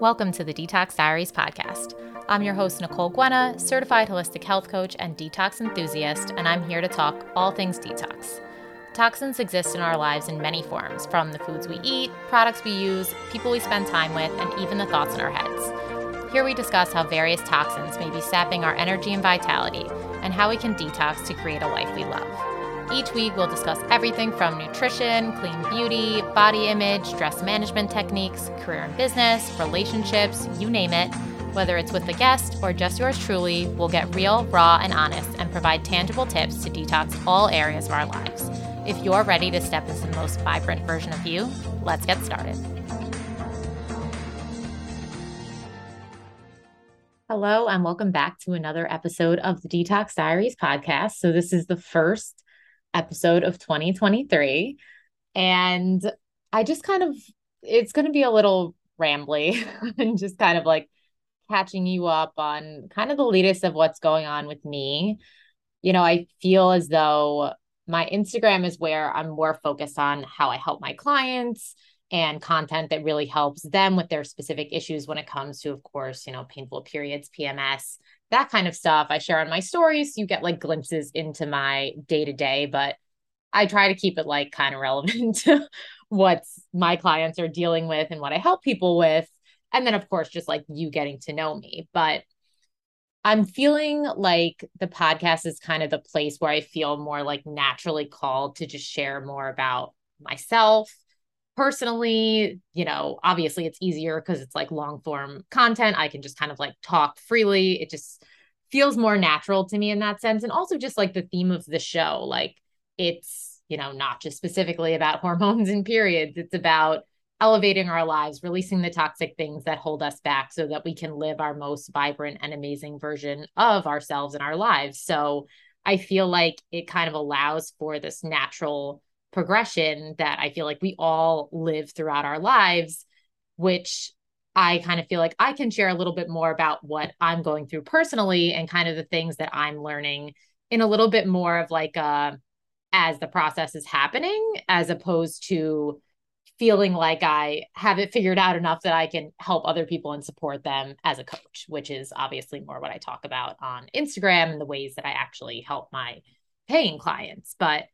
Welcome to the Detox Diaries podcast. I'm your host, Nicole Guena, certified holistic health coach and detox enthusiast, and I'm here to talk all things detox. Toxins exist in our lives in many forms, from the foods we eat, products we use, people we spend time with, and even the thoughts in our heads. Here we discuss how various toxins may be sapping our energy and vitality, and how we can detox to create a life we love. Each week, we'll discuss everything from nutrition, clean beauty, body image, stress management techniques, career and business, relationships you name it. Whether it's with a guest or just yours truly, we'll get real, raw, and honest and provide tangible tips to detox all areas of our lives. If you're ready to step into the most vibrant version of you, let's get started. Hello, and welcome back to another episode of the Detox Diaries podcast. So, this is the first episode of 2023. And I just kind of, it's going to be a little rambly and just kind of like catching you up on kind of the latest of what's going on with me. You know, I feel as though my Instagram is where I'm more focused on how I help my clients and content that really helps them with their specific issues when it comes to, of course, you know, painful periods, PMS, that kind of stuff I share on my stories. You get like glimpses into my day to day, but I try to keep it like kind of relevant to what my clients are dealing with and what I help people with. And then, of course, just like you getting to know me. But I'm feeling like the podcast is kind of the place where I feel more like naturally called to just share more about myself personally, you know, obviously it's easier because it's like long form content. I can just kind of like talk freely. It just feels more natural to me in that sense. And also just like the theme of the show, like it's, you know, not just specifically about hormones and periods, it's about elevating our lives, releasing the toxic things that hold us back so that we can live our most vibrant and amazing version of ourselves and our lives. So I feel like it kind of allows for this natural progression that I feel like we all live throughout our lives, which I kind of feel like I can share a little bit more about what I'm going through personally and kind of the things that I'm learning in a little bit more of like a uh, as the process is happening as opposed to feeling like I have it figured out enough that I can help other people and support them as a coach, which is obviously more what I talk about on Instagram and the ways that I actually help my paying clients. But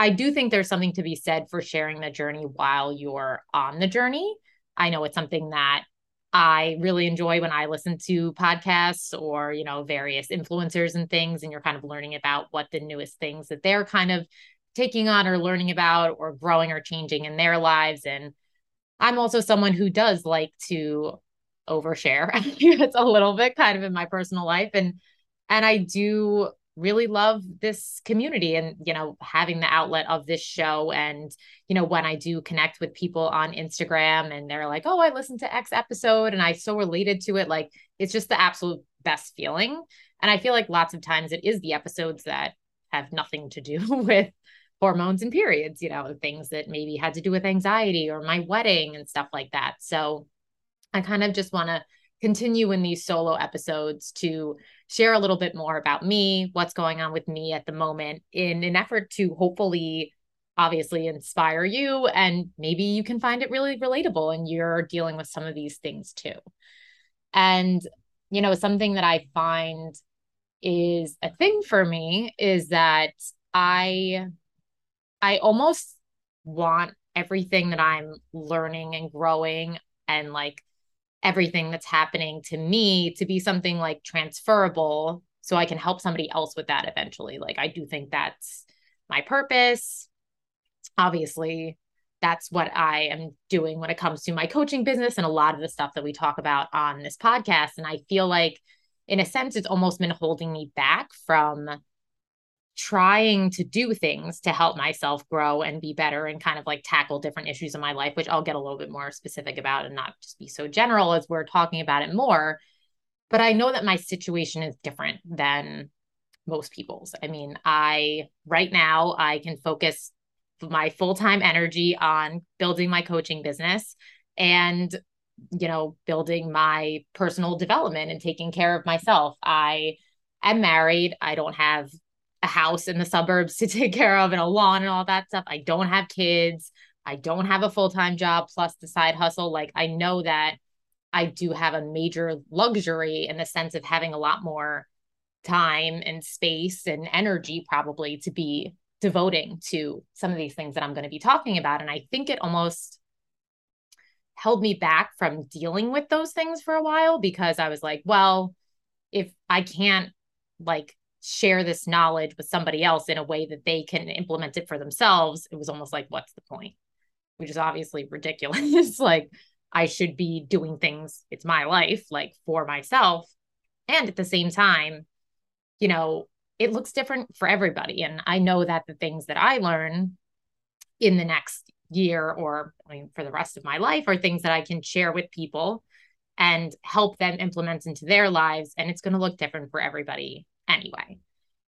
I do think there's something to be said for sharing the journey while you're on the journey. I know it's something that I really enjoy when I listen to podcasts or, you know, various influencers and things, and you're kind of learning about what the newest things that they're kind of taking on or learning about or growing or changing in their lives. And I'm also someone who does like to overshare. it's a little bit kind of in my personal life. And and I do really love this community and you know having the outlet of this show. And you know when i do connect with people on instagram and they're like oh i listened to x episode and i so related to it like it's just the absolute best feeling. And i feel like lots of times it is the episodes that have nothing to do with hormones and periods you know things that maybe had to do with anxiety or my wedding and stuff like that. So i kind of just want to continue in these solo episodes to share a little bit more about me, what's going on with me at the moment, in an effort to hopefully, obviously, inspire you. And maybe you can find it really relatable and you're dealing with some of these things too. And, you know, something that I find is a thing for me is that I, I almost want everything that I'm learning and growing and like everything that's happening to me to be something like transferable so I can help somebody else with that eventually. Like I do think that's my purpose. Obviously, that's what I am doing when it comes to my coaching business and a lot of the stuff that we talk about on this podcast. And I feel like, in a sense, it's almost been holding me back from trying to do things to help myself grow and be better and kind of like tackle different issues in my life, which I'll get a little bit more specific about and not just be so general as we're talking about it more. But I know that my situation is different than most people's. I mean, I right now I can focus my full-time energy on building my coaching business and you know, building my personal development and taking care of myself. I am married. I don't have a house in the suburbs to take care of and a lawn and all that stuff. I don't have kids. I don't have a full time job plus the side hustle. Like, I know that I do have a major luxury in the sense of having a lot more time and space and energy probably to be devoting to some of these things that I'm going to be talking about. And I think it almost held me back from dealing with those things for a while because I was like, well, if I can't like share this knowledge with somebody else in a way that they can implement it for themselves, it was almost like, what's the point? Which is obviously ridiculous. like, I should be doing things, it's my life, like for myself. And at the same time, you know, it looks different for everybody. And I know that the things that I learn in the next year or I mean, for the rest of my life are things that I can share with people and help them implement into their lives. And it's going to look different for everybody anyway.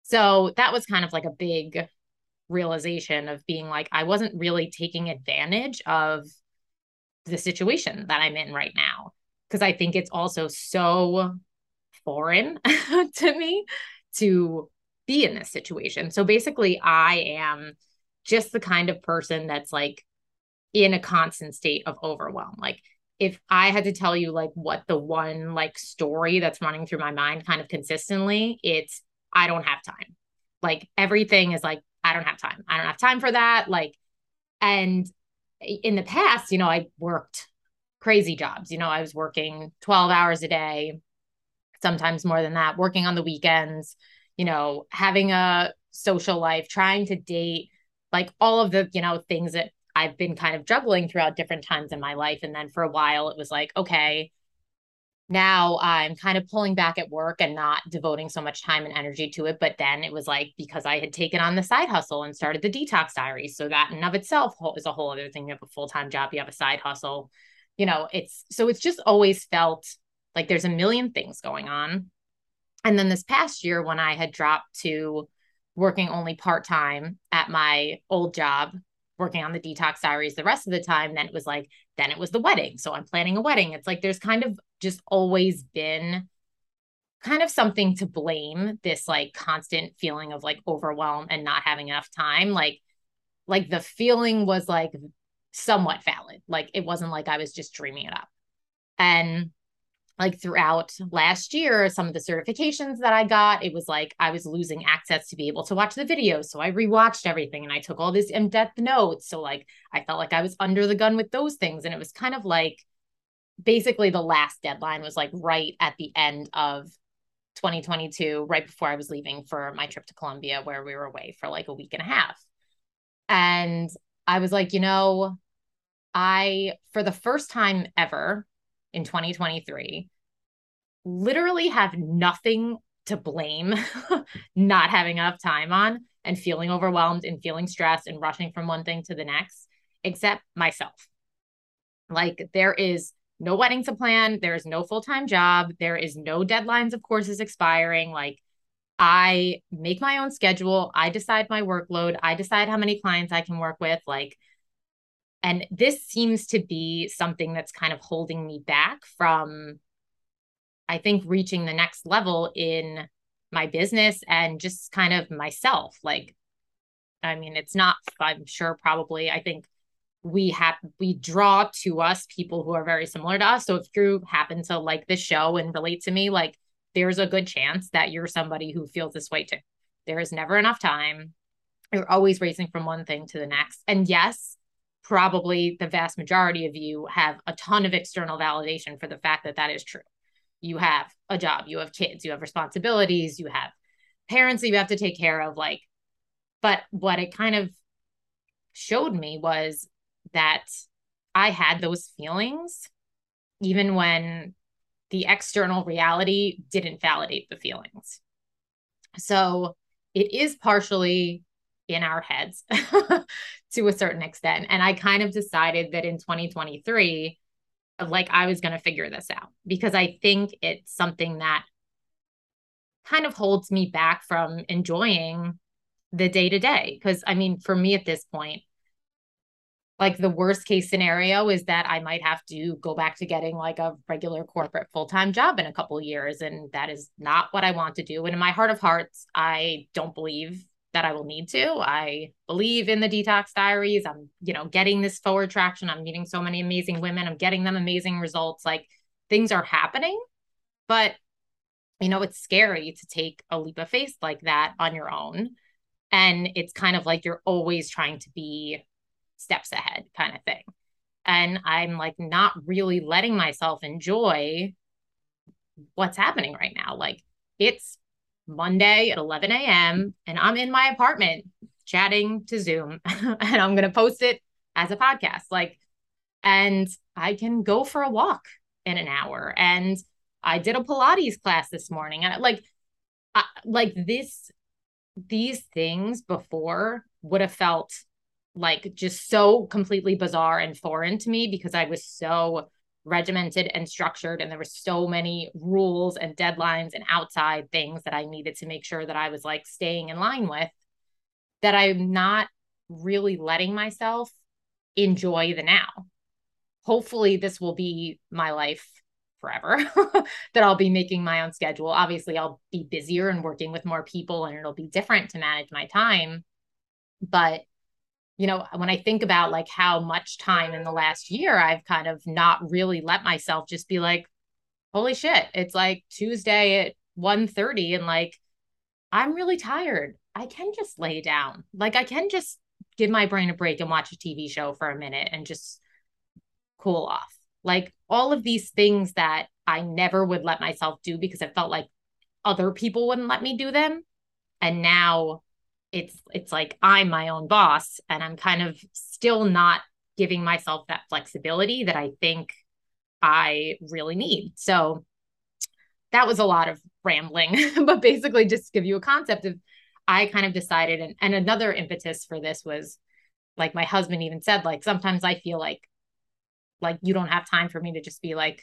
So that was kind of like a big realization of being like, I wasn't really taking advantage of the situation that I'm in right now. Cause I think it's also so foreign to me to be in this situation. So basically, I am just the kind of person that's like in a constant state of overwhelm. Like, if I had to tell you like what the one like story that's running through my mind kind of consistently, it's I don't have time. Like everything is like I don't have time. I don't have time for that. Like and in the past, you know, I worked crazy jobs. You know, I was working 12 hours a day, sometimes more than that, working on the weekends, you know, having a social life, trying to date, like all of the, you know, things that I've been kind of juggling throughout different times in my life. And then for a while, it was like, okay, now I'm kind of pulling back at work and not devoting so much time and energy to it. But then it was like because I had taken on the side hustle and started the detox diary. So that in of itself is a whole other thing. You have a full time job, you have a side hustle. You know, it's so it's just always felt like there's a million things going on. And then this past year, when I had dropped to working only part time at my old job, working on the detox diaries the rest of the time, then it was like, then it was the wedding. So I'm planning a wedding. It's like there's kind of just always been kind of something to blame this like constant feeling of like overwhelm and not having enough time. Like, like the feeling was like somewhat valid. Like it wasn't like I was just dreaming it up. And like throughout last year, some of the certifications that I got, it was like I was losing access to be able to watch the videos. So I rewatched everything and I took all these in depth notes. So, like, I felt like I was under the gun with those things. And it was kind of like basically the last deadline was like right at the end of 2022, right before I was leaving for my trip to Colombia, where we were away for like a week and a half. And I was like, you know, I, for the first time ever, in 2023 literally have nothing to blame not having enough time on and feeling overwhelmed and feeling stressed and rushing from one thing to the next except myself. Like there is no wedding to plan. There is no full-time job. There is no deadlines of courses expiring. Like i make my own schedule. I decide my workload. I decide how many clients i can work with. Like and this seems to be something that's kind of holding me back from, I think, reaching the next level in my business and just kind of myself. Like, I mean, it's not, I'm sure, probably, I think we have, we draw to us people who are very similar to us. So if you happen to like this show and relate to me, like, there's a good chance that you're somebody who feels this way too. There is never enough time. You're always racing from one thing to the next. And yes, probably the vast majority of you have a ton of external validation for the fact that that is true. You have a job, you have kids, you have responsibilities, you have parents that you have to take care of. Like, but what it kind of showed me was that I had those feelings even when the external reality didn't validate the feelings. So it is partially in our heads to a certain extent. And I kind of decided that in 2023, like I was going to figure this out because I think it's something that kind of holds me back from enjoying the day to day. Because I mean, for me at this point, like the worst case scenario is that I might have to go back to getting like a regular corporate full time job in a couple years. And that is not what I want to do. And in my heart of hearts, I don't believe that I will need to. I believe in the detox diaries. I'm, you know, getting this forward traction. I'm meeting so many amazing women. I'm getting them amazing results. Like things are happening, but you know, it's scary to take a leap of faith like that on your own. And it's kind of like you're always trying to be steps ahead kind of thing. And I'm like not really letting myself enjoy what's happening right now. Like it's Monday at 11 a.m. and I'm in my apartment chatting to Zoom and I'm going to post it as a podcast. Like, and I can go for a walk in an hour. And I did a Pilates class this morning. And like, I, like this, these things before would have felt like just so completely bizarre and foreign to me because I was so regimented and structured and there were so many rules and deadlines and outside things that I needed to make sure that I was like staying in line with that I'm not really letting myself enjoy the now. Hopefully this will be my life forever that I'll be making my own schedule. Obviously I'll be busier and working with more people and it'll be different to manage my time. But you know, when I think about like how much time in the last year I've kind of not really let myself just be like, holy shit, it's like Tuesday at 1:30 and like I'm really tired. I can just lay down. Like I can just give my brain a break and watch a TV show for a minute and just cool off. Like all of these things that I never would let myself do because I felt like other people wouldn't let me do them. And now it's it's like I'm my own boss and I'm kind of still not giving myself that flexibility that I think I really need. So that was a lot of rambling, but basically just to give you a concept of I kind of decided and, and another impetus for this was like my husband even said like sometimes I feel like like you don't have time for me to just be like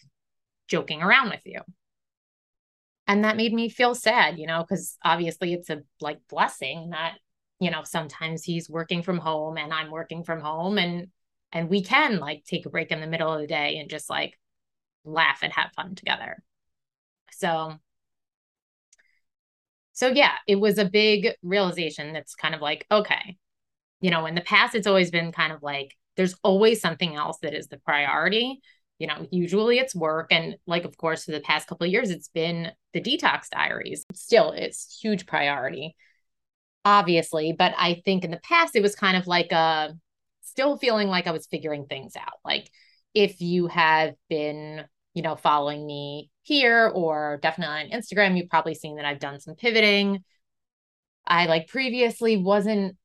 joking around with you and that made me feel sad you know because obviously it's a like blessing that you know sometimes he's working from home and i'm working from home and and we can like take a break in the middle of the day and just like laugh and have fun together. So so yeah it was a big realization that's kind of like okay you know in the past it's always been kind of like there's always something else that is the priority you know, usually it's work. And like, of course, for the past couple of years, it's been the detox diaries. Still, it's huge priority, obviously. But I think in the past, it was kind of like a still feeling like I was figuring things out. Like if you have been, you know, following me here or definitely on Instagram, you've probably seen that I've done some pivoting. I like previously wasn't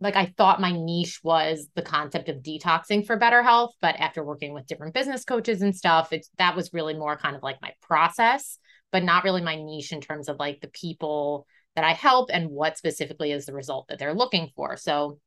like I thought my niche was the concept of detoxing for better health, but after working with different business coaches and stuff, it's that was really more kind of like my process, but not really my niche in terms of like the people that I help and what specifically is the result that they're looking for. So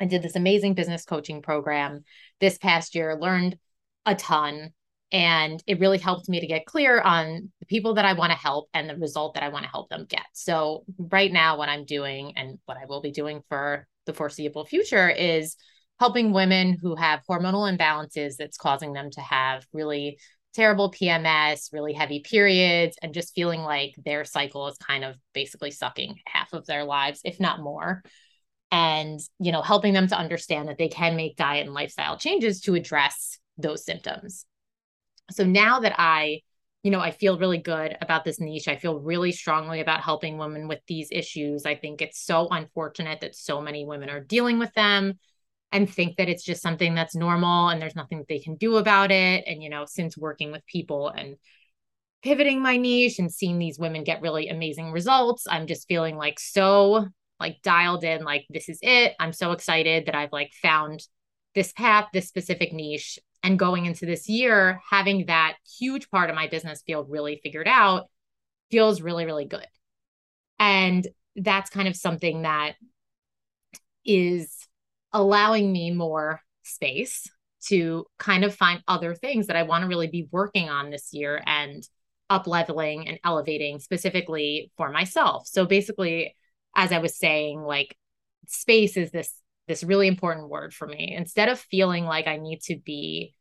I did this amazing business coaching program this past year, learned a ton, and it really helped me to get clear on the people that I want to help and the result that I want to help them get. So right now what I'm doing and what I will be doing for the foreseeable future is helping women who have hormonal imbalances that's causing them to have really terrible PMS, really heavy periods, and just feeling like their cycle is kind of basically sucking half of their lives, if not more. And, you know, helping them to understand that they can make diet and lifestyle changes to address those symptoms. So now that I you know, I feel really good about this niche. I feel really strongly about helping women with these issues. I think it's so unfortunate that so many women are dealing with them and think that it's just something that's normal and there's nothing that they can do about it. And, you know, since working with people and pivoting my niche and seeing these women get really amazing results, I'm just feeling like so like dialed in, like this is it. I'm so excited that I've like found this path, this specific niche, and going into this year having that huge part of my business feel really figured out feels really really good and that's kind of something that is allowing me more space to kind of find other things that I want to really be working on this year and up leveling and elevating specifically for myself. So basically as I was saying like space is this this really important word for me. Instead of feeling like I need to be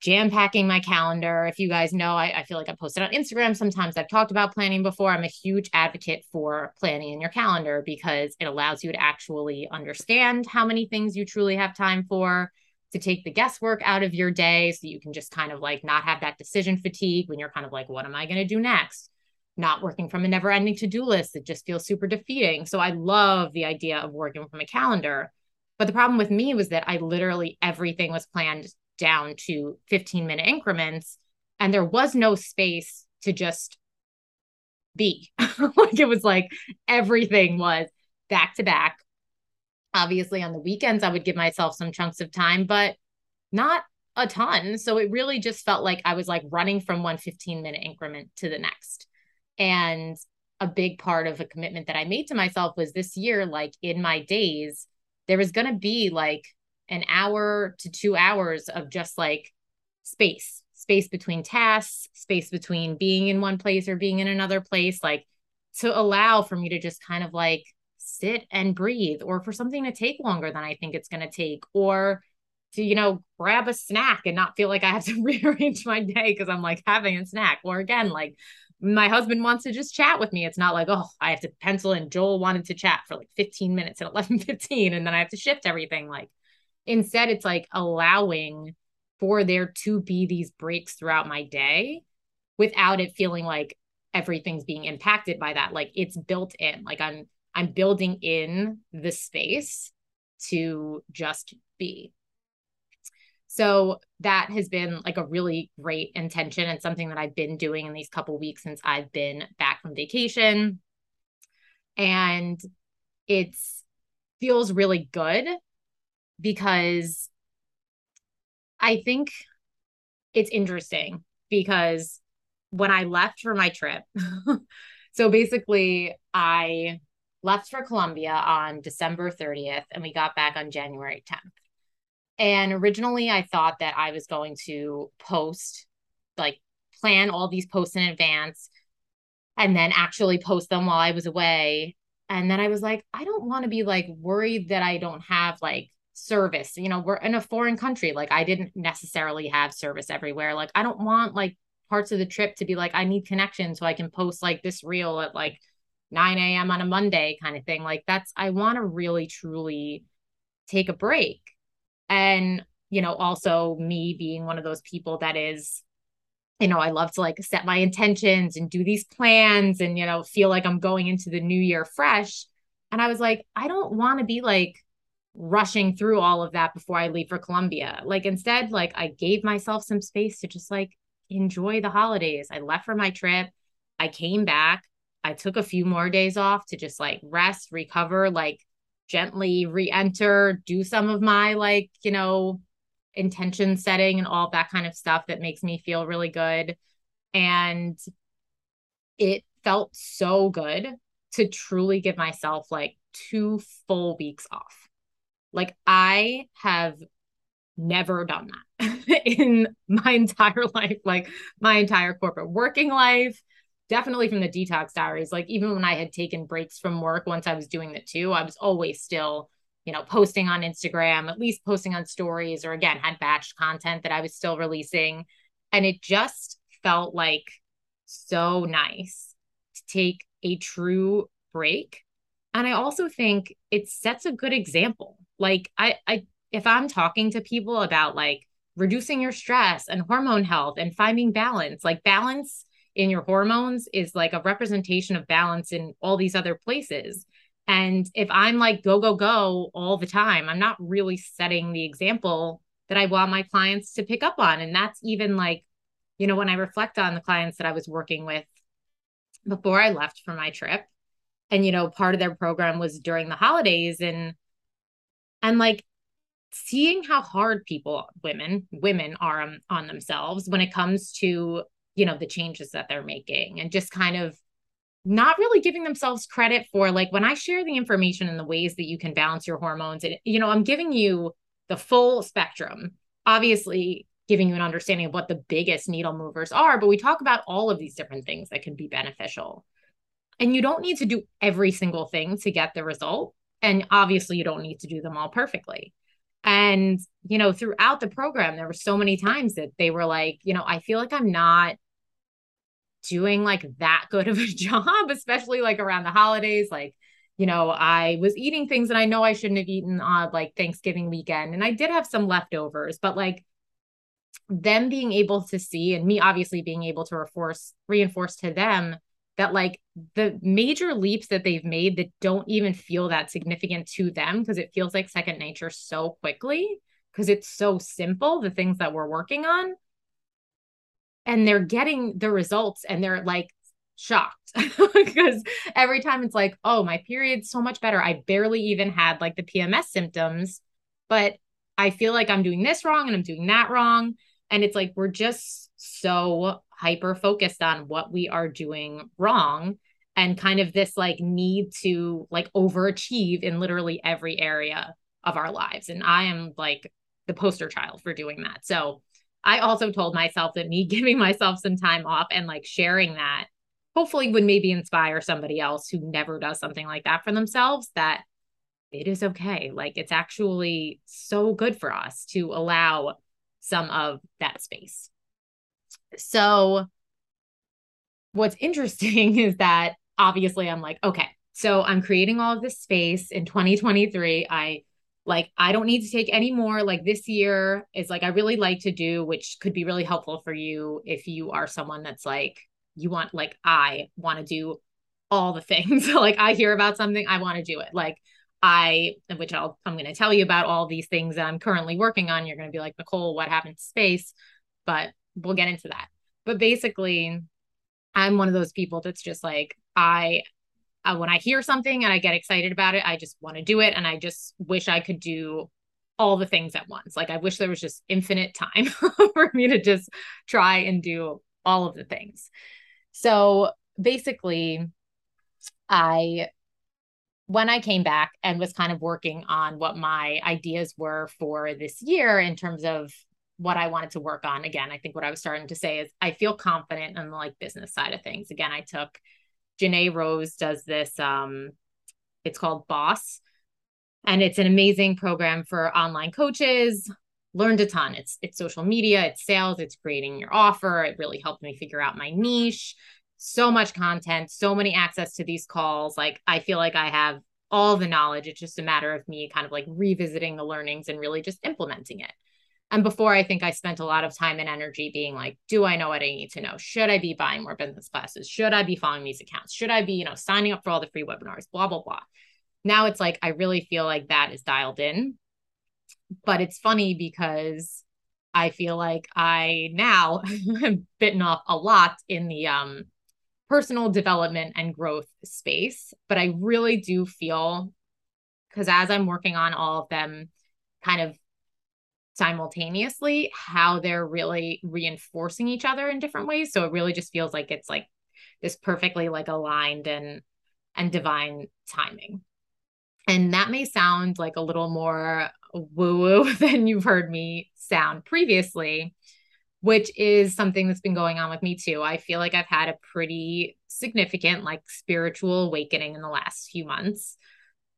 jam packing my calendar. If you guys know, I, I, feel like I posted on Instagram. Sometimes I've talked about planning before. I'm a huge advocate for planning in your calendar because it allows you to actually understand how many things you truly have time for. to take the guesswork out of your day so you can just kind of like not have that decision fatigue when you're kind of like, what am I going to do next? Not working from a never ending to do list. It just feels super defeating. So I love the idea of working from a calendar. But the problem with me was that I literally everything was planned down to 15 minute increments and there was no space to just be. like it was like everything was back to back Obviously, on the weekends, I would give myself some chunks of time, but not a ton. So it really just felt like I was like running from one 15 minute increment to the next. And a big part of a commitment that I made to myself was this year, like in my days, there was going to be like an hour to two hours of just like space, space between tasks, space between being in one place or being in another place, like to allow for me to just kind of like sit and breathe or for something to take longer than I think it's going to take or to you know grab a snack and not feel like I have to rearrange my day because I'm like having a snack. Or again like my husband wants to just chat with me. It's not like oh I have to pencil in. Joel wanted to chat for like 15 minutes at 11:15 and then I have to shift everything. Like instead it's like allowing for there to be these breaks throughout my day without it feeling like everything's being impacted by that. Like it's built in. Like I'm I'm building in the space to just be. So that has been like a really great intention and something that I've been doing in these couple weeks since I've been back from vacation. And it feels really good because I think it's interesting because when I left for my trip, so basically I left for Colombia on December 30th, and we got back on January 10th. And originally, I thought that I was going to post, like, plan all these posts in advance and then actually post them while I was away. And then I was like, I don't want to be like worried that I don't have like service. You know, we're in a foreign country. Like, I didn't necessarily have service everywhere. Like, I don't want like parts of the trip to be like, I need connection so I can post like this reel at like 9 a.m. on a Monday kind of thing. Like that's, I want to really truly take a break. And, you know, also me being one of those people that is, you know, I love to like set my intentions and do these plans and, you know, feel like I'm going into the new year fresh. And I was like, I don't want to be like rushing through all of that before I leave for Colombia. Like instead, like I gave myself some space to just like enjoy the holidays. I left for my trip. I came back. I took a few more days off to just like rest, recover, like gently re-enter, do some of my like, you know, intention setting and all that kind of stuff that makes me feel really good. And it felt so good to truly give myself like two full weeks off. Like I have never done that in my entire life, like my entire corporate working life, definitely from the detox diaries like even when i had taken breaks from work once i was doing that too i was always still you know posting on instagram at least posting on stories or again had batched content that i was still releasing. And it just felt like so nice to take a true break. And i also think it sets a good example. Like i i if i'm talking to people about like reducing your stress and hormone health and finding balance like balance in your hormones is like a representation of balance in all these other places. And if I'm like go, go, go all the time, I'm not really setting the example that I want my clients to pick up on. And that's even like, you know, when I reflect on the clients that I was working with before I left for my trip, and, you know, part of their program was during the holidays and, and like seeing how hard people, women, women are on, on themselves when it comes to you know the changes that they're making and just kind of not really giving themselves credit for like when I share the information and the ways that you can balance your hormones and you know I'm giving you the full spectrum. Obviously giving you an understanding of what the biggest needle movers are but we talk about all of these different things that can be beneficial. And you don't need to do every single thing to get the result. And obviously you don't need to do them all perfectly. And you know throughout the program there were so many times that they were like you know I feel like I'm not doing like that good of a job, especially like around the holidays. Like, you know, I was eating things that I know I shouldn't have eaten on like Thanksgiving weekend. And I did have some leftovers, but like them being able to see and me obviously being able to reinforce reinforce to them that like the major leaps that they've made that don't even feel that significant to them because it feels like second nature so quickly because it's so simple the things that we're working on and they're getting the results and they're like shocked because every time it's like, oh, my period's so much better. I barely even had like the PMS symptoms, but I feel like I'm doing this wrong and I'm doing that wrong. And it's like we're just so hyper focused on what we are doing wrong and kind of this like need to like overachieve in literally every area of our lives. And I am like the poster child for doing that. So I also told myself that me giving myself some time off and like sharing that hopefully would maybe inspire somebody else who never does something like that for themselves that it is okay. Like it's actually so good for us to allow some of that space. So, what's interesting is that obviously I'm like, okay, so I'm creating all of this space in 2023. I like, I don't need to take any more. Like, this year is like, I really like to do, which could be really helpful for you if you are someone that's like, you want like I want to do all the things. like I hear about something, I want to do it. Like I, which I'll, I'm going to tell you about all these things that I'm currently working on. You're going to be like, Nicole, what happened to space? But we'll get into that. But basically, I'm one of those people that's just like, I, uh, when I hear something and I get excited about it, I just want to do it. And I just wish I could do all the things at once. Like I wish there was just infinite time for me to just try and do all of the things. So basically, I when I came back and was kind of working on what my ideas were for this year in terms of what I wanted to work on. Again, I think what I was starting to say is I feel confident on the like business side of things. Again, I took Janae Rose does this um it's called Boss and it's an amazing program for online coaches. Learned a ton. It's it's social media, it's sales, it's creating your offer. It really helped me figure out my niche so much content, so many access to these calls. Like I feel like I have all the knowledge. It's just a matter of me kind of like revisiting the learnings and really just implementing it. And before, I think I spent a lot of time and energy being like, do I know what I need to know? Should I be buying more business classes? Should I be following these accounts? Should I be, you know, signing up for all the free webinars? Blah, blah, blah. Now it's like, I really feel like that is dialed in. But it's funny because I feel like I now have bitten off a lot in the um personal development and growth space. But I really do feel, because as I'm working on all of them kind of simultaneously, how they're really reinforcing each other in different ways. So it really just feels like it's like this perfectly like aligned and and divine timing. And that may sound like a little more woo woo than you've heard me sound previously which is something that's been going on with me too. I feel like I've had a pretty significant like spiritual awakening in the last few months.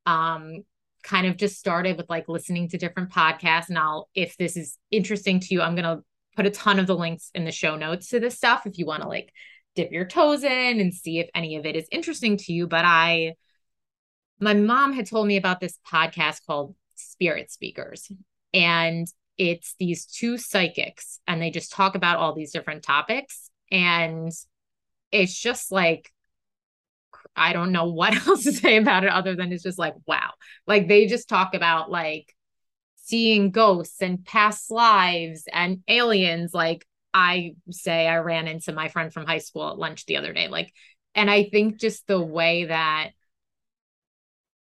Um kind of just started with like listening to different podcasts and I'll if this is interesting to you, I'm going to put a ton of the links in the show notes to this stuff if you want to like dip your toes in and see if any of it is interesting to you, but I my mom had told me about this podcast called Spirit Speakers. And it's these two psychics and they just talk about all these different topics and it's just like I don't know what else to say about it other than it's just like wow. Like they just talk about like seeing ghosts and past lives and aliens like I say I ran into my friend from high school at lunch the other day like and I think just the way that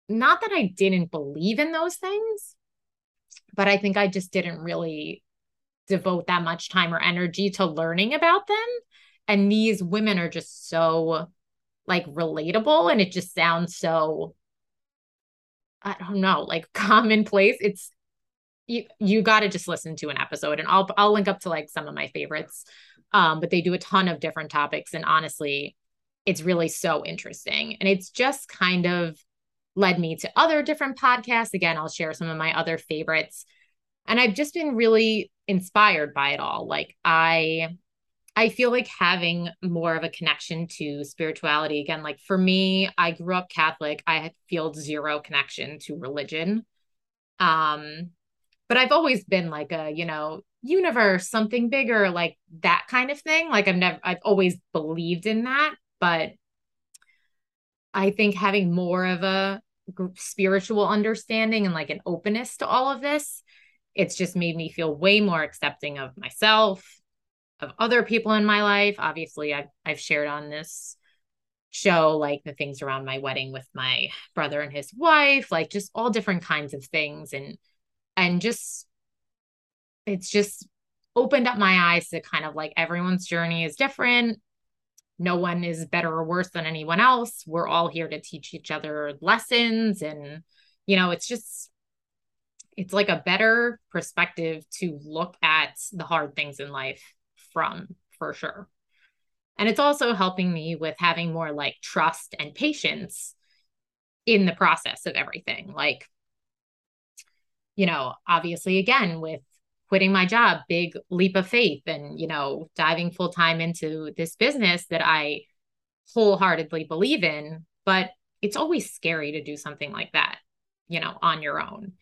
not that I didn't believe in those things but I think I just didn't really devote that much time or energy to learning about them. And these women are just so like relatable and it just sounds so I don't know, like commonplace. It's you you got to just listen to an episode and I'll I'll link up to like some of my favorites. Um but they do a ton of different topics and honestly it's really so interesting. And it's just kind of led me to other different podcasts. Again, I'll share some of my other favorites. And I've just been really inspired by it all. Like I I feel like having more of a connection to spirituality again, like for me, I grew up Catholic. I feel zero connection to religion. Um, but I've always been like a, you know, universe, something bigger, like that kind of thing. Like I've never, I've always believed in that. But I think having more of a spiritual understanding and like an openness to all of this, it's just made me feel way more accepting of myself, of other people in my life. Obviously, I've, I've shared on this show like the things around my wedding with my brother and his wife, like just all different kinds of things. And, and just, it's just opened up my eyes to kind of like everyone's journey is different. No one is better or worse than anyone else. We're all here to teach each other lessons. And, you know, it's just, it's like a better perspective to look at the hard things in life from for sure. And it's also helping me with having more like trust and patience in the process of everything. Like, you know, obviously, again, with quitting my job, big leap of faith, and, you know, diving full time into this business that I wholeheartedly believe in. But it's always scary to do something like that, you know, on your own.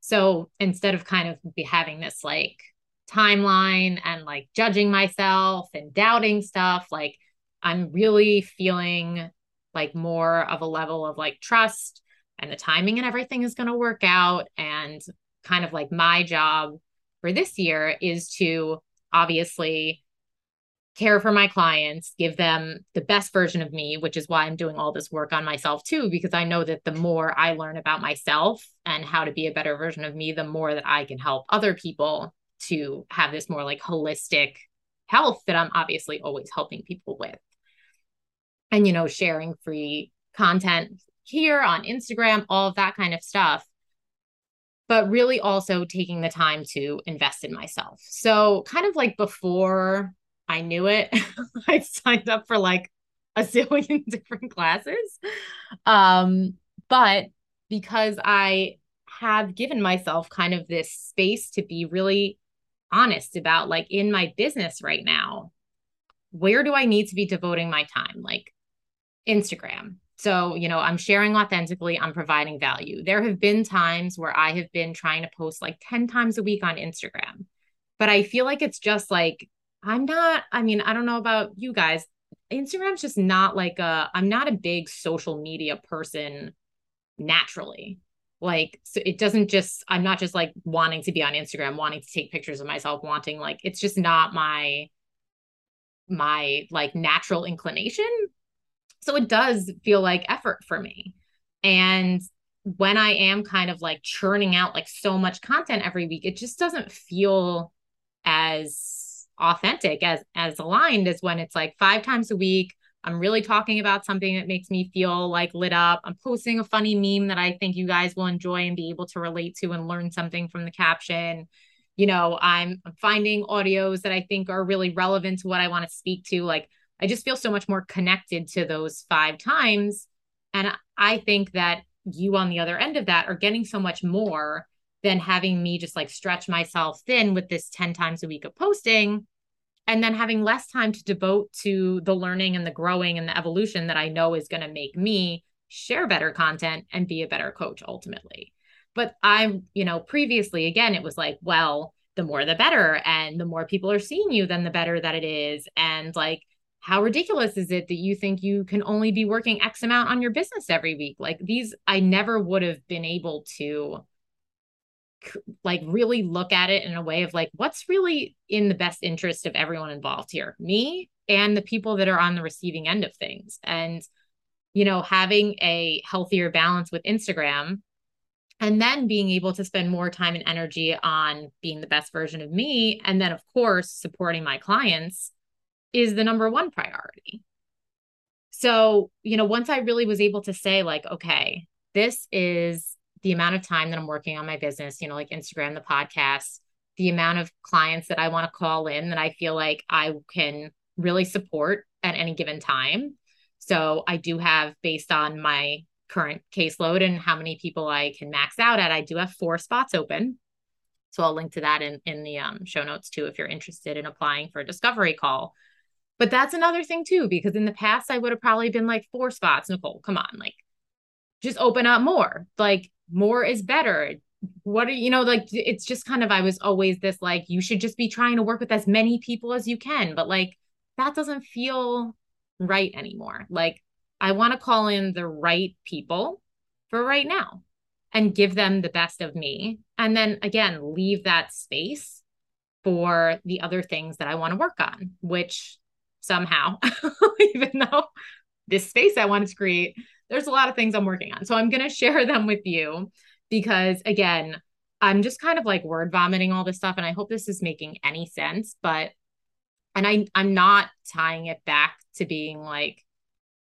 So instead of kind of be having this like timeline and like judging myself and doubting stuff like i'm really feeling like more of a level of like trust and the timing and everything is going to work out. And kind of like my job for this year is to obviously care for my clients, give them the best version of me, which is why I'm doing all this work on myself too, because I know that the more I learn about myself and how to be a better version of me, the more that I can help other people to have this more like holistic health that I'm obviously always helping people with. And, you know, sharing free content here on Instagram, all of that kind of stuff. But really also taking the time to invest in myself. So, kind of like before I knew it, I signed up for like a zillion different classes. Um, but because I have given myself kind of this space to be really honest about like in my business right now, where do I need to be devoting my time? Like Instagram. So, you know, I'm sharing authentically, I'm providing value. There have been times where I have been trying to post like 10 times a week on Instagram, but I feel like it's just like, I'm not, I mean, I don't know about you guys. Instagram's just not like a, I'm not a big social media person naturally like so it doesn't just i'm not just like wanting to be on instagram wanting to take pictures of myself wanting like it's just not my my like natural inclination. So it does feel like effort for me. And when i am kind of like churning out like so much content every week it just doesn't feel as authentic as as aligned as when it's like five times a week I'm really talking about something that makes me feel like lit up. I'm posting a funny meme that I think you guys will enjoy and be able to relate to and learn something from the caption. You know, I'm, I'm finding audios that I think are really relevant to what I want to speak to. Like, I just feel so much more connected to those five times. And I think that you on the other end of that are getting so much more than having me just like stretch myself thin with this 10 times a week of posting and then having less time to devote to the learning and the growing and the evolution that I know is going to make me share better content and be a better coach ultimately. But I'm, you know, previously, again, it was like, well, the more the better. And the more people are seeing you, then the better that it is. And like, how ridiculous is it that you think you can only be working X amount on your business every week? Like, these, I never would have been able to like really look at it in a way of like what's really in the best interest of everyone involved here? Me and the people that are on the receiving end of things. And you know having a healthier balance with instagram and then being able to spend more time and energy on being the best version of me and then of course supporting my clients is the number one priority. So you know once i really was able to say like okay this is the amount of time that I'm working on my business, you know, like Instagram, the podcast, the amount of clients that I want to call in that I feel like I can really support at any given time. So I do have, based on my current caseload and how many people I can max out at, I do have four spots open. So I'll link to that in, in the um, show notes too if you're interested in applying for a discovery call. But that's another thing too, because in the past I would have probably been like four spots, Nicole. Come on, like just open up more. Like more is better. What are you know, like it's just kind of I was always this like you should just be trying to work with as many people as you can, but like that doesn't feel right anymore. Like I want to call in the right people for right now and give them the best of me. And then again, leave that space for the other things that I want to work on, which somehow, even though this space I wanted to create, there's a lot of things I'm working on. So I'm going to share them with you because, again, I'm just kind of like word vomiting all this stuff. And I hope this is making any sense. But, and I, I'm not tying it back to being like,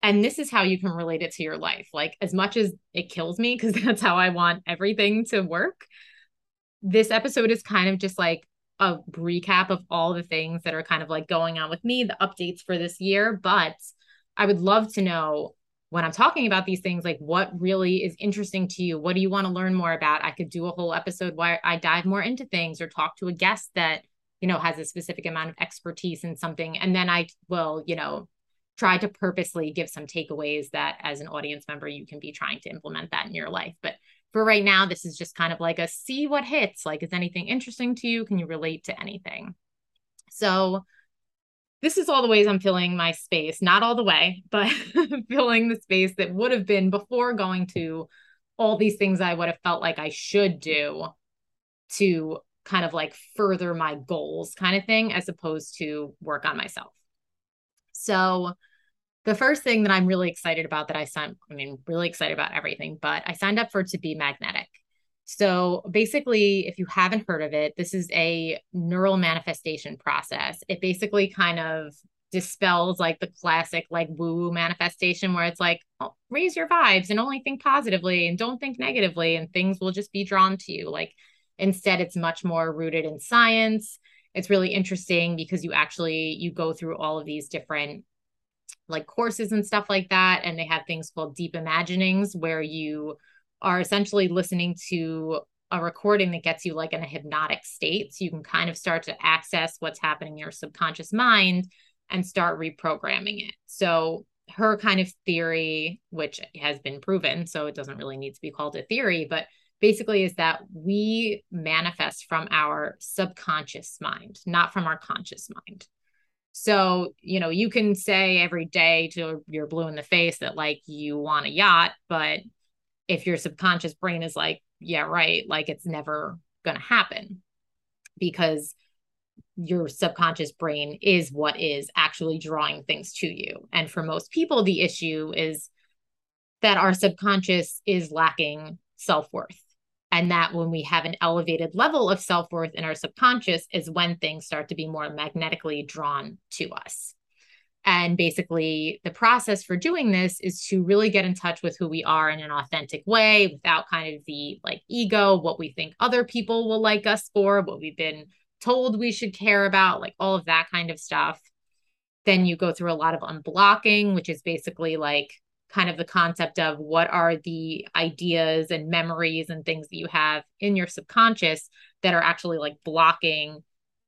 and this is how you can relate it to your life. Like, as much as it kills me, because that's how I want everything to work, this episode is kind of just like a recap of all the things that are kind of like going on with me, the updates for this year. But I would love to know when I'm talking about these things, like what really is interesting to you? What do you want to learn more about? I could do a whole episode where I dive more into things or talk to a guest that, you know, has a specific amount of expertise in something. And then I will, you know, try to purposely give some takeaways that as an audience member, you can be trying to implement that in your life. But for right now, this is just kind of like a see what hits. Like, is anything interesting to you? Can you relate to anything? So, this is all the ways I'm filling my space, not all the way, but filling the space that would have been before going to all these things I would have felt like I should do to kind of like further my goals, kind of thing, as opposed to work on myself. So, the first thing that I'm really excited about that I signed, I mean, really excited about everything, but I signed up for to be magnetic. So basically, if you haven't heard of it, this is a neutral manifestation process. It basically kind of dispels like the classic like woo woo manifestation where it's like oh, raise your vibes and only think positively and don't think negatively and things will just be drawn to you like instead it's much more rooted in science it's really interesting because you actually you go through all of these different like courses and stuff like that. And they have things called deep imaginings where you are essentially listening to a recording that gets you like in a hypnotic state. So you can kind of start to access what's happening in your subconscious mind and start reprogramming it. So her kind of theory, which has been proven, so it doesn't really need to be called a theory, but basically is that we manifest from our subconscious mind, not from our conscious mind. So, you know, you can say every day to your blue in the face that like you want a yacht, but if your subconscious brain is like, yeah, right, like it's never going to happen because your subconscious brain is what is actually drawing things to you. And for most people, the issue is that our subconscious is lacking self worth and that when we have an elevated level of self worth in our subconscious is when things start to be more magnetically drawn to us. And basically, the process for doing this is to really get in touch with who we are in an authentic way without kind of the like ego, what we think other people will like us for, what we've been told we should care about, like all of that kind of stuff. Then you go through a lot of unblocking, which is basically like kind of the concept of what are the ideas and memories and things that you have in your subconscious that are actually like blocking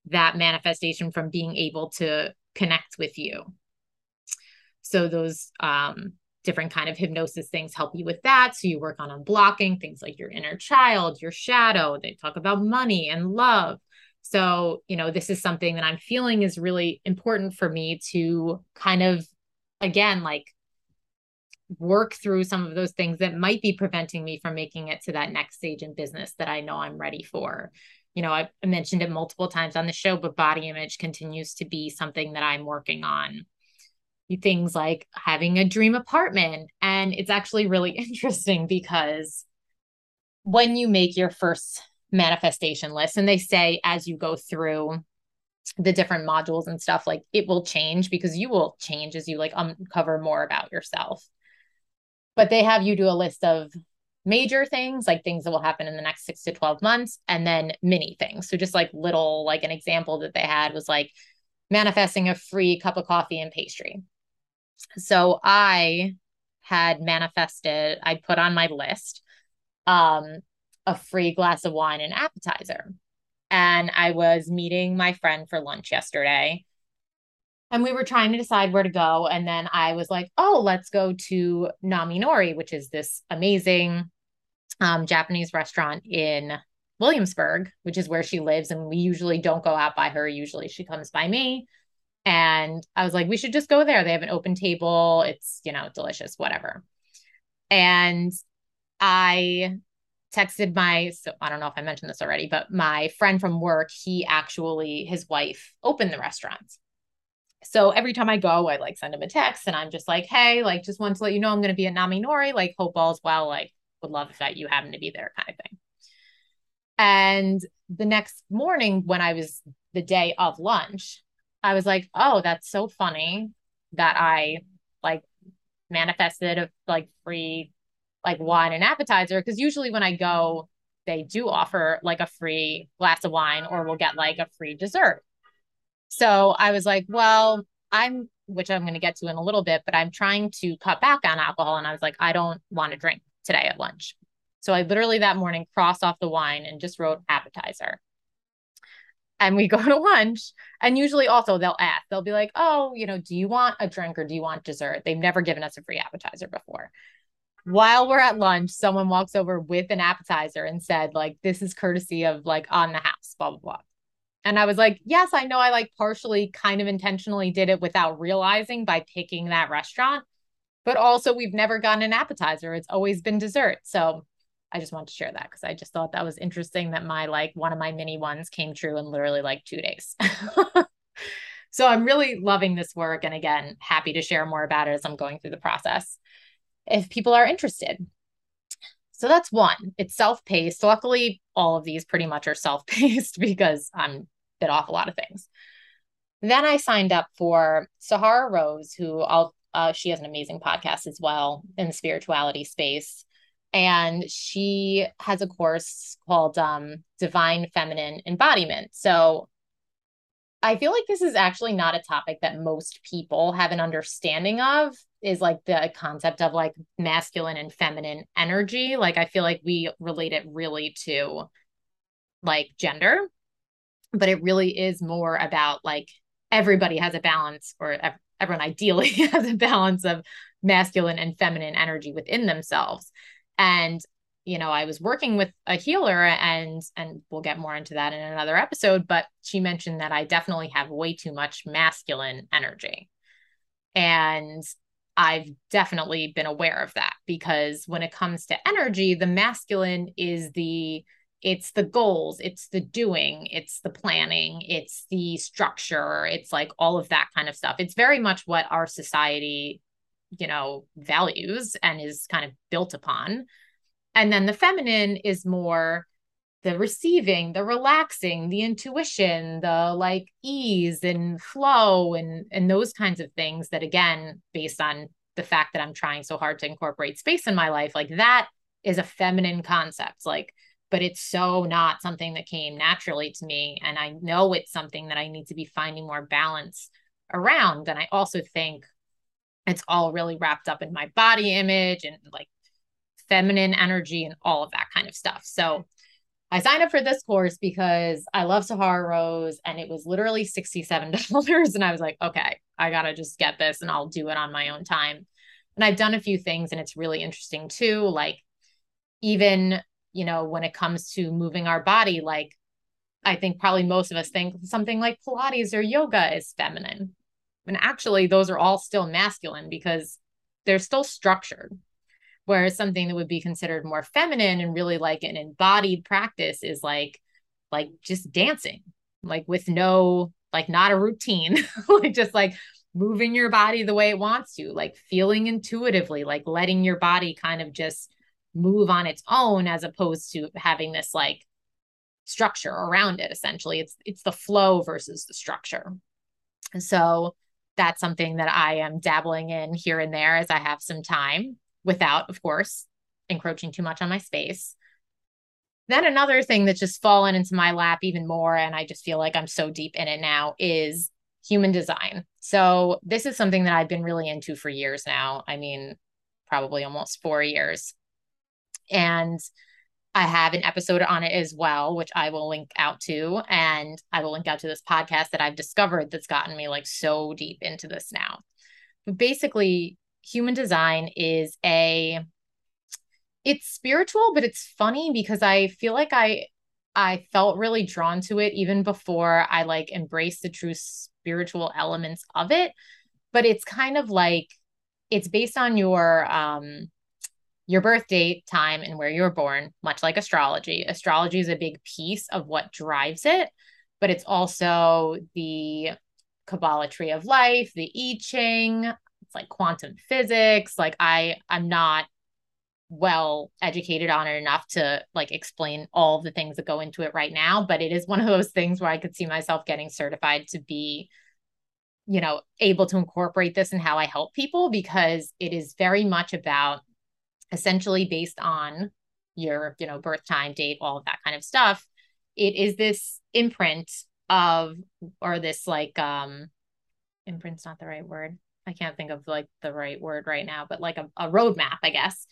that manifestation from being able to connect with you so those um, different kind of hypnosis things help you with that so you work on unblocking things like your inner child your shadow they talk about money and love so you know this is something that i'm feeling is really important for me to kind of again like work through some of those things that might be preventing me from making it to that next stage in business that I know I'm ready for. You know, I've mentioned it multiple times on the show, but body image continues to be something that I'm working on. Things like having a dream apartment. And it's actually really interesting because when you make your first manifestation list, and they say as you go through the different modules and stuff, like it will change because you will change as you like uncover more about yourself. But they have you do a list of major things like things that will happen in the next 6 to 12 months and then mini things. So just like little like an example that they had was like manifesting a free cup of coffee and pastry so i had manifested i put on my list um a free glass of wine and appetizer and i was meeting my friend for lunch yesterday and we were trying to decide where to go. And then I was like, oh, let's go to Nami Nori, which is this amazing um, Japanese restaurant in Williamsburg, which is where she lives. And we usually don't go out by her. Usually she comes by me. And I was like, we should just go there. They have an open table. It's, you know, delicious, whatever. And I texted my so I don't know if I mentioned this already, but my friend from work, he actually his wife opened the restaurant. So every time I go, I like send him a text and I'm just like, hey, like just want to let you know I'm gonna be at Nami Nori, like hope all's well, like would love if that you happen to be there kind of thing. And the next morning when I was the day of lunch, I was like, oh, that's so funny that I like manifested a like free like wine and appetizer because usually when I go, they do offer like a free glass of wine or we'll get like a free dessert. So I was like, well, I'm, which I'm going to get to in a little bit, but I'm trying to cut back on alcohol. And I was like, I don't want to drink today at lunch. So I literally that morning crossed off the wine and just wrote appetizer. And we go to lunch. And usually also they'll ask, they'll be like, oh, you know, do you want a drink or do you want dessert? They've never given us a free appetizer before while we're at lunch, someone walks over with an appetizer and said, like, this is courtesy of like on the house, blah, blah, blah. And I was like, yes, I know I like partially kind of intentionally did it without realizing by picking that restaurant. But also, we've never gotten an appetizer. It's always been dessert. So I just wanted to share that because I just thought that was interesting that my like one of my mini ones came true in literally like two days. so I'm really loving this work. And again, happy to share more about it as I'm going through the process if people are interested. So that's one. It's self-paced. Luckily, all of these pretty much are self-paced because I'm bit off a lot of things. Then I signed up for Sahara Rose, who I'll uh, she has an amazing podcast as well in the spirituality space. And she has a course called um, Divine Feminine Embodiment. So I feel like this is actually not a topic that most people have an understanding of is like the concept of like masculine and feminine energy. Like I feel like we relate it really to like gender, but it really is more about like everybody has a balance or everyone ideally has a balance of masculine and feminine energy within themselves. And you know, I was working with a healer and and we'll get more into that in another episode, but she mentioned that I definitely have way too much masculine energy. And I've definitely been aware of that because when it comes to energy, the masculine is the it's the goals, it's the doing, it's the planning, it's the structure, it's like all of that kind of stuff. It's very much what our society, you know, values and is kind of built upon. And then the feminine is more the receiving, the relaxing, the intuition, the like ease and flow and and those kinds of things that again, based on the fact that I'm trying so hard to incorporate space in my life, like that is a feminine concept. Like, but it's so not something that came naturally to me. And I know it's something that I need to be finding more balance around. And I also think it's all really wrapped up in my body image and like feminine energy and all of that kind of stuff. So I signed up for this course because I love Sahara Rose and it was literally $67. And I was like, okay, I got to just get this and I'll do it on my own time. And I've done a few things and it's really interesting too. Like, even, you know, when it comes to moving our body, like, I think probably most of us think something like Pilates or yoga is feminine. And actually, those are all still masculine because they're still structured. Whereas something that would be considered more feminine and really like an embodied practice is like like just dancing like with no like not a routine like just like moving your body the way it wants to like feeling intuitively like letting your body kind of just move on its own as opposed to having this like structure around it essentially. It's it's the flow versus the structure. And so that's something that i am dabbling in here and there as i have some time without, of course, encroaching too much on my space. Then another thing that's just fallen into my lap even more, and I just feel like I'm so deep in it now, is human design. So this is something that I've been really into for years now. I mean, probably almost four years. And I have an episode on it as well, which I will link out to. And I will link out to this podcast that I've discovered that's gotten me like so deep into this now. But basically, human design is a it's spiritual, but it's funny because I feel like I I felt really drawn to it even before I like embraced the true spiritual elements of it. But it's kind of like it's based on your um your birth date, time, and where you were born, much like astrology. Astrology is a big piece of what drives it, but it's also the Kabbalah tree of life, the I Ching, it's like quantum physics. Like I, I'm not well educated on it enough to like explain all the things that go into it right now, but it is one of those things where I could see myself getting certified to be you know able to incorporate this in how I help people because it is very much about essentially based on your you know birth time date all of that kind of stuff it is this imprint of or this like um imprint's not the right word. I can't think of like the right word right now but like a, a roadmap i guess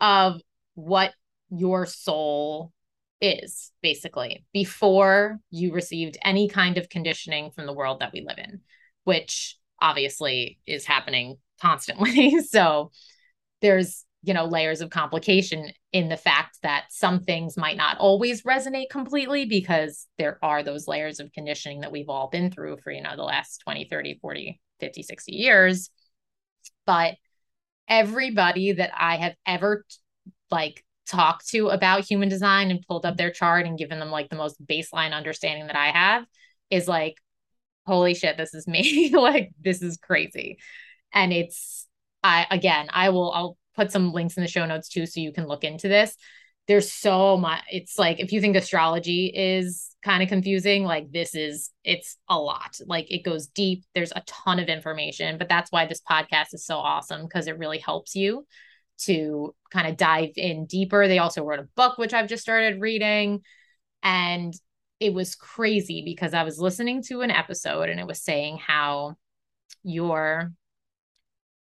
of what your soul is basically before you received any kind of conditioning from the world that we live in which obviously is happening constantly. So there's you know layers of complication in the fact that some things might not always resonate completely because there are those layers of conditioning that we've all been through for you know the last 20 30 40 50 60 years. But everybody that i have ever like talked to about human design and pulled up their chart and given them like the most baseline understanding that i have is like holy shit this is me. Like this is crazy. And it's i again i will i'll put some links in the show notes too so you can look into this. There's so much it's like if you think astrology is kind of confusing like this is it's a lot. Like it goes deep there's a ton of information but that's why this podcast is so awesome because it really helps you to kind of dive in deeper. They also wrote a book which i've just started reading and it was crazy because i was listening to an episode and it was saying how your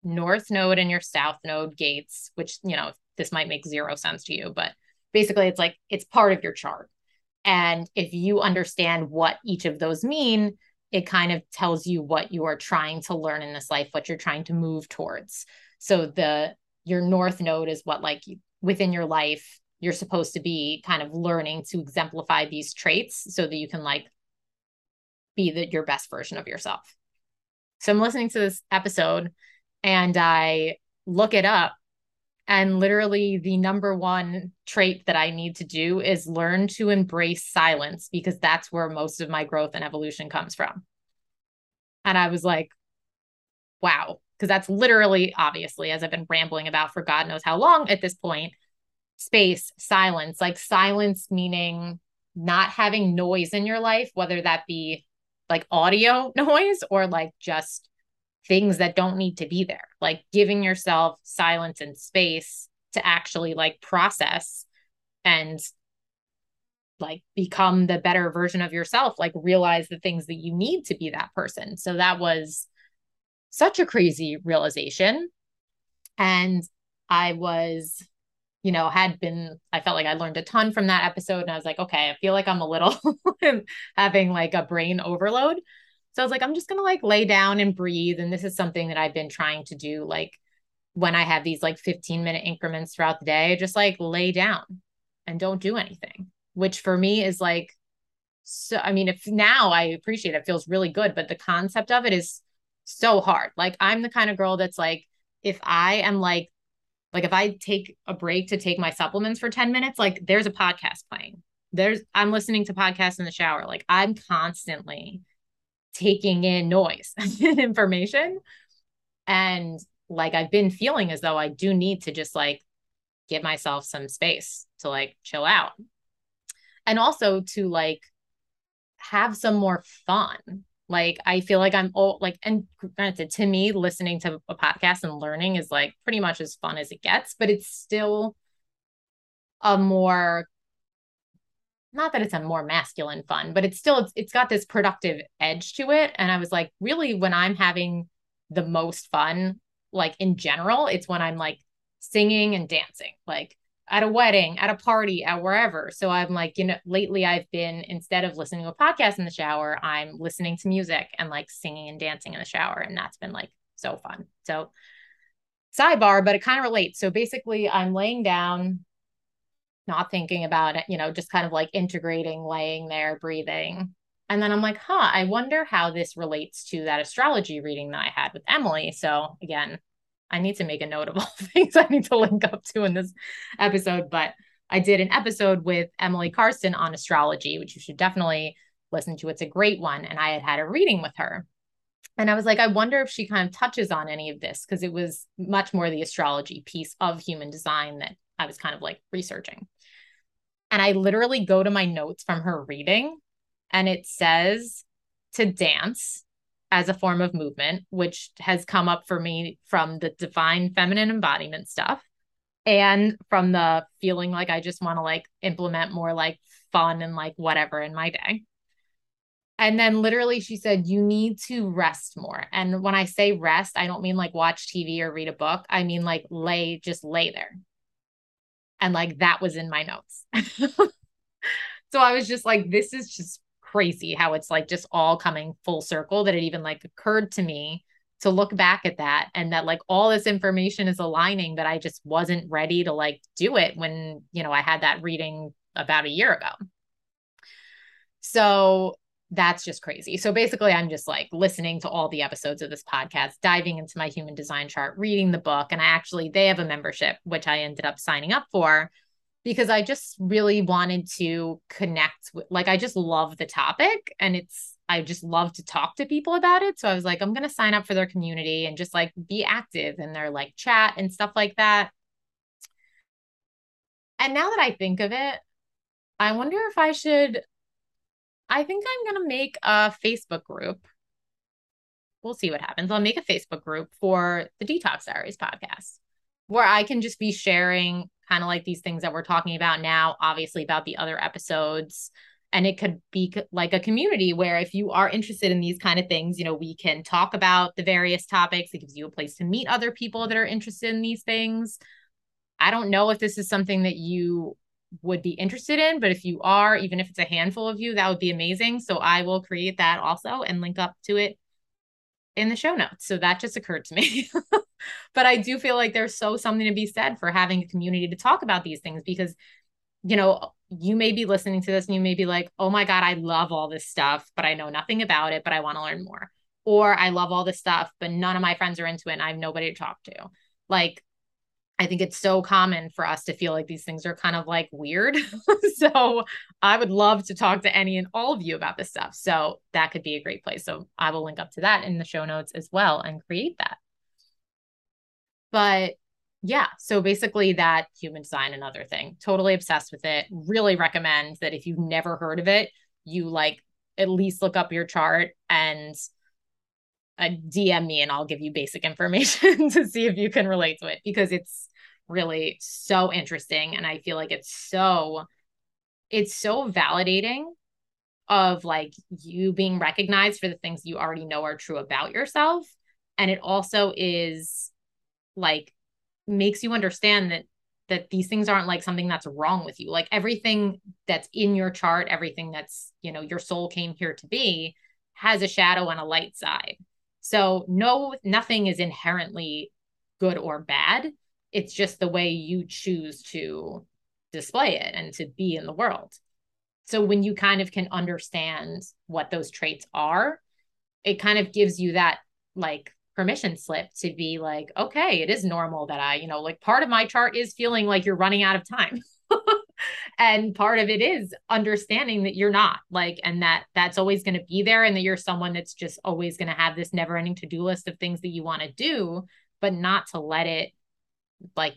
north node and your south node gates, which, you know, this might make zero sense to you, but basically it's like it's part of your chart. And if you understand what each of those mean, it kind of tells you what you are trying to learn in this life, what you're trying to move towards. So the your north node is what like within your life you're supposed to be kind of learning to exemplify these traits so that you can like be the, your best version of yourself. So I'm listening to this episode and I look it up. And literally, the number one trait that I need to do is learn to embrace silence because that's where most of my growth and evolution comes from. And I was like, wow, because that's literally, obviously, as I've been rambling about for God knows how long at this point, space, silence, like silence meaning not having noise in your life, whether that be like audio noise or like just things that don't need to be there, like giving yourself silence and space to actually like process and like become the better version of yourself, like realize the things that you need to be that person. So that was such a crazy realization. And I was, you know, had been, I felt like I learned a ton from that episode. And I was like, okay, I feel like I'm a little having like a brain overload. So I was like, I'm just going to like lay down and breathe. And this is something that I've been trying to do. Like when I have these like 15 minute increments throughout the day, just like lay down and don't do anything, which for me is like, so, I mean, if now I appreciate it, it feels really good, but the concept of it is so hard. Like I'm the kind of girl that's like, if I am like, like if I take a break to take my supplements for 10 minutes, like there's a podcast playing. There's I'm listening to podcasts in the shower. Like I'm constantly taking in noise and information. And like I've been feeling as though I do need to just like give myself some space to like chill out. And also to like have some more fun. Like I feel like I'm all like, and granted, to me, listening to a podcast and learning is like pretty much as fun as it gets, but it's still a more not that it's a more masculine fun, but it's still it's, it's got this productive edge to it. And I was like, really, when I'm having the most fun, like in general, it's when I'm like singing and dancing. Like at a wedding, at a party, at wherever. So I'm like, you know, lately I've been instead of listening to a podcast in the shower, I'm listening to music and like singing and dancing in the shower. And that's been like so fun. So sidebar, but it kind of relates. So basically, I'm laying down, not thinking about it, you know, just kind of like integrating, laying there, breathing. And then I'm like, huh, I wonder how this relates to that astrology reading that I had with Emily. So again, I need to make a note of all things I need to link up to in this episode. But I did an episode with Emily Carson on astrology, which you should definitely listen to. It's a great one. And I had had a reading with her. And I was like, I wonder if she kind of touches on any of this because it was much more the astrology piece of human design that I was kind of like researching. And I literally go to my notes from her reading and it says to dance as a form of movement, which has come up for me from the divine feminine embodiment stuff and from the feeling like I just want to like implement more like fun and like whatever in my day. And then literally she said, You need to rest more. And when I say rest, I don't mean like watch TV or read a book. I mean like lay, just lay there. And like that was in my notes. so I was just like, This is just crazy how it's like just all coming full circle that it even like occurred to me to look back at that and that like all this information is aligning that I just wasn't ready to like do it when, you know, I had that reading about a year ago. So that's just crazy. So basically, I'm just like listening to all the episodes of this podcast, diving into my human design chart, reading the book. And I actually, they have a membership, which I ended up signing up for because I just really wanted to connect with like I just love the topic and it's I just love to talk to people about it. So I was like, I'm gonna sign up for their community and just like be active in their like chat and stuff like that. And now that I think of it, I wonder if I should I think I'm gonna make a Facebook group. We'll see what happens. I'll make a Facebook group for the Detox Diaries podcast where I can just be sharing kind of like these things that we're talking about now, obviously about the other episodes. And it could be like a community where if you are interested in these kind of things, you know, we can talk about the various topics. It gives you a place to meet other people that are interested in these things. I don't know if this is something that you would be interested in, but if you are, even if it's a handful of you, that would be amazing. So I will create that also and link up to it in the show notes. So that just occurred to me. but I do feel like there's so something to be said for having a community to talk about these things because, you know, you may be listening to this and you may be like, oh my God, I love all this stuff, but I know nothing about it, but I want to learn more. Or I love all this stuff, but none of my friends are into it and I have nobody to talk to. Like, I think it's so common for us to feel like these things are kind of like weird. so I would love to talk to any and all of you about this stuff. So that could be a great place. So I will link up to that in the show notes as well and create that. But yeah, so basically that human design, another thing, totally obsessed with it. Really recommend that if you've never heard of it, you like at least look up your chart and uh, DM me and I'll give you basic information to see if you can relate to it because it's really so interesting. And I feel like it's so it's so validating of like you being recognized for the things you already know are true about yourself. And it also is like makes you understand that that these things aren't like something that's wrong with you. Like everything that's in your chart everything that's you know your soul came here to be has a shadow and a light side so no nothing is inherently good or bad it's just the way you choose to display it and to be in the world. So when you kind of can understand what those traits are, it kind of gives you that like permission slip to be like, okay, it is normal that I, you know, like part of my chart is feeling like you're running out of time. and part of it is understanding that you're not like and that that's always going to be there and that you're someone that's just always going to have this never ending to-do list of things that you want to do but not to let it like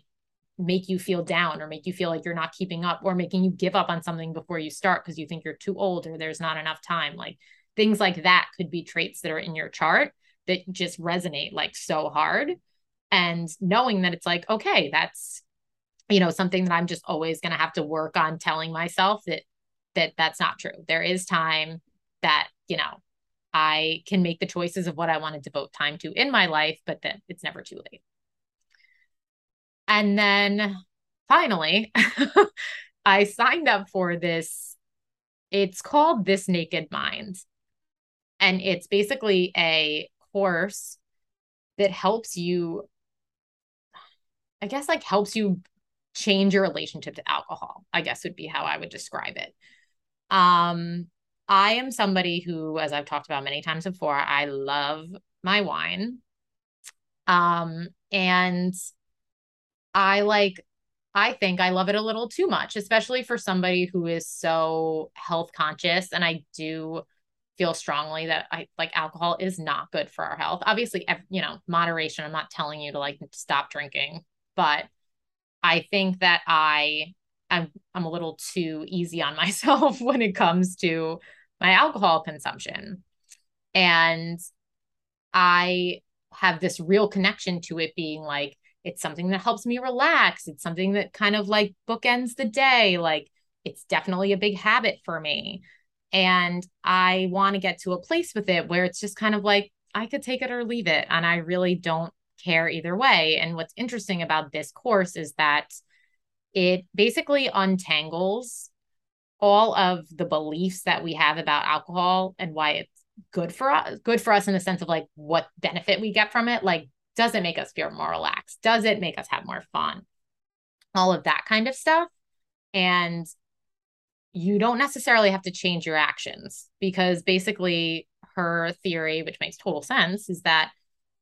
make you feel down or make you feel like you're not keeping up or making you give up on something before you start because you think you're too old or there's not enough time. Like things like that could be traits that are in your chart that just resonate like so hard. And knowing that it's like okay that's you know something that i'm just always going to have to work on telling myself that that that's not true there is time that you know i can make the choices of what i want to devote time to in my life but that it's never too late and then finally, I signed up for this. It's called This Naked Mind. And it's basically a course that helps you, I guess, like helps you change your relationship to alcohol, I guess would be how I would describe it. Um, I am somebody who, as I've talked about many times before, I love my wine. Um, and I like, I think I love it a little too much, especially for somebody who is so health conscious. And I do feel strongly that I like alcohol is not good for our health. Obviously, you know, moderation. I'm not telling you to like stop drinking, but I think that I I'm I'm a little too easy on myself when it comes to my alcohol consumption. And I have this real connection to it being like it's something that helps me relax. It's something that kind of like bookends the day. Like it's definitely a big habit for me. And I want to get to a place with it where it's just kind of like I could take it or leave it. And I really don't care either way. And what's interesting about this course is that it basically untangles all of the beliefs that we have about alcohol and why it's good for us good for us in the sense of like what benefit we get from it. Like does it make us feel more relaxed? Does it make us have more fun? All of that kind of stuff. And you don't necessarily have to change your actions because basically her theory which makes total sense is that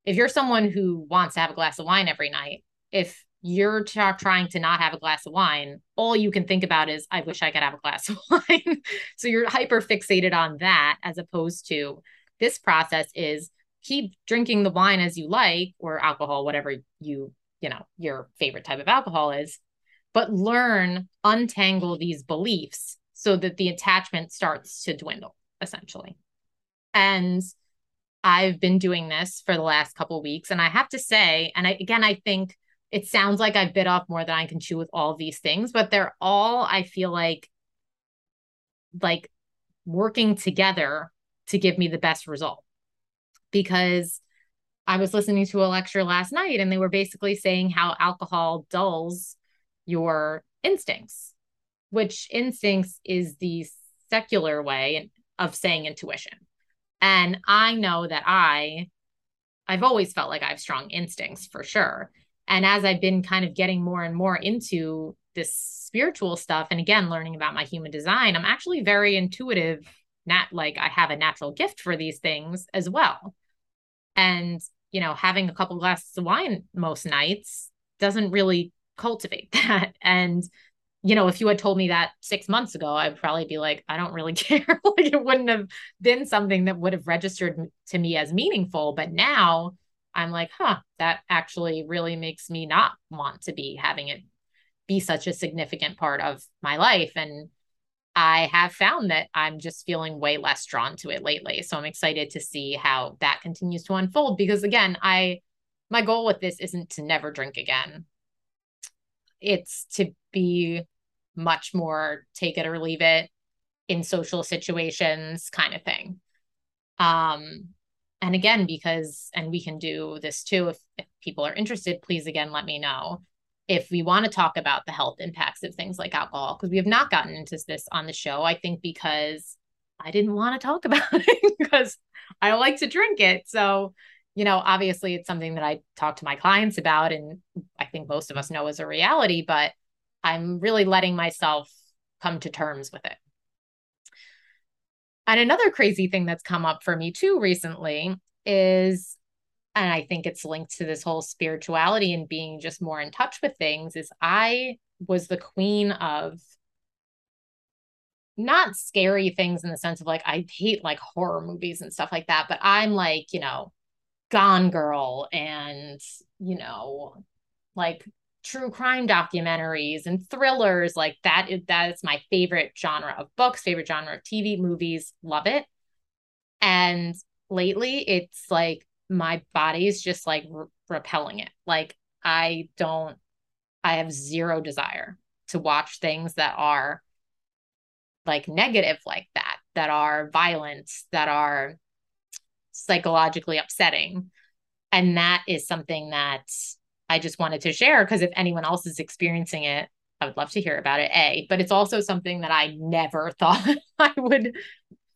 if you're someone who wants to have a glass of wine every night if you're t- trying to not have a glass of wine, all you can think about is, I wish I could have a glass of wine. so you're hyper fixated on that as opposed to this process is keep drinking the wine as you like or alcohol, whatever you, you know, your favorite type of alcohol is, but learn, untangle these beliefs so that the attachment starts to dwindle essentially. And I've been doing this for the last couple weeks. And I have to say, and I, again, I think it sounds like I've bit off more than I can chew with all these things, but they're all, I feel like, like working together to give me the best result. Because I was listening to a lecture last night and they were basically saying how alcohol dulls your instincts, which instincts is the secular way of saying intuition. And I know that I I've always felt like I have strong instincts for sure. And as I've been kind of getting more and more into this spiritual stuff, and again, learning about my human design, I'm actually very intuitive. Not like I have a natural gift for these things as well. And, you know, having a couple glasses of wine most nights doesn't really cultivate that. And, you know, if you had told me that six months ago, I'd probably be like, I don't really care. like it wouldn't have been something that would have registered to me as meaningful. But now, I'm like, huh, that actually really makes me not want to be having it be such a significant part of my life. And I have found that I'm just feeling way less drawn to it lately. So I'm excited to see how that continues to unfold because again, I my goal with this isn't to never drink again. It's to be much more take it or leave it in social situations kind of thing. Um and again because and we can do this too if, if people are interested please again let me know if we want to talk about the health impacts of things like alcohol because we have not gotten into this on the show i think because i didn't want to talk about it because i like to drink it so you know obviously it's something that i talk to my clients about and i think most of us know is a reality but i'm really letting myself come to terms with it. And another crazy thing that's come up for me too recently is, and I think it's linked to this whole spirituality and being just more in touch with things, is I was the queen of not scary things in the sense of like, I hate like horror movies and stuff like that, but I'm like, you know, Gone Girl and, you know, like true crime documentaries and thrillers like that. Is that is my favorite genre of books favorite genre of tv movies. Love it. And lately it's like my body's just like re- repelling it. Like i don't i have zero desire to watch things that are like negative like that that are violent that are psychologically upsetting. And that is something that I just wanted to share because if anyone else is experiencing it, I would love to hear about it. A, but it's also something that I never thought I would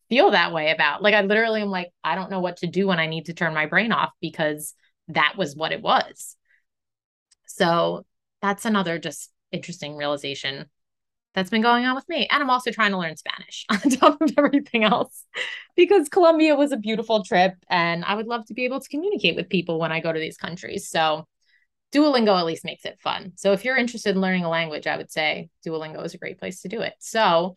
feel that way about. Like I literally am like, I don't know what to do when I need to turn my brain off because that was what it was. So that's another just interesting realization that's been going on with me. And I'm also trying to learn Spanish on top of everything else because Colombia was a beautiful trip and I would love to be able to communicate with people when I go to these countries. So Duolingo at least makes it fun. So if you're interested in learning a language, I would say Duolingo is a great place to do it. So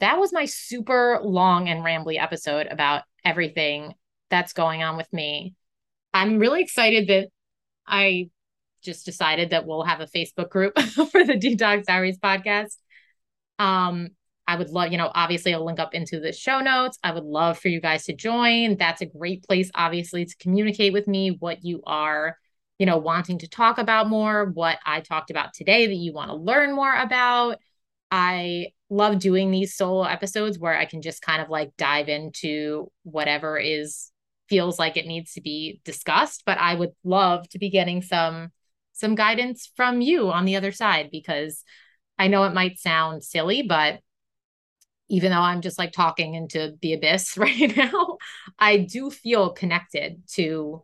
that was my super long and rambly episode about everything that's going on with me. I'm really excited that I just decided that we'll have a Facebook group for the Detox Diaries podcast. Um, I would love, you know, obviously I'll link up into the show notes. I would love for you guys to join. That's a great place, obviously, to communicate with me what you are, you know, wanting to talk about more, what I talked about today that you want to learn more about. I love doing these solo episodes where I can just kind of like dive into whatever is feels like it needs to be discussed, but I would love to be getting some some guidance from you on the other side because I know it might sound silly, but even though I'm just like talking into the abyss right now, I do feel connected to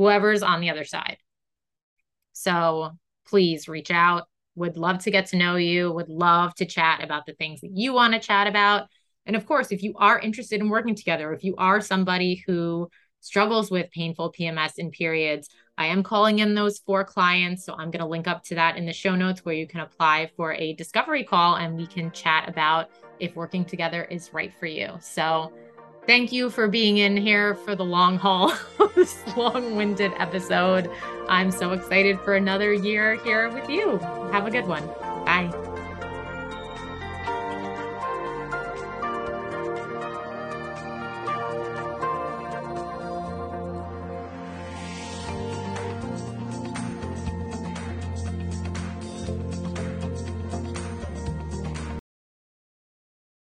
whoever's on the other side. So please reach out. Would love to get to know you, would love to chat about the things that you want to chat about. And of course, if you are interested in working together, if you are somebody who struggles with painful PMS in periods, I am calling in those four clients. So I'm going to link up to that in the show notes where you can apply for a discovery call and we can chat about if working together is right for you. So thank you for being in here for the long haul this long winded episode. I'm so excited for another year here with you. Have a good one. Bye.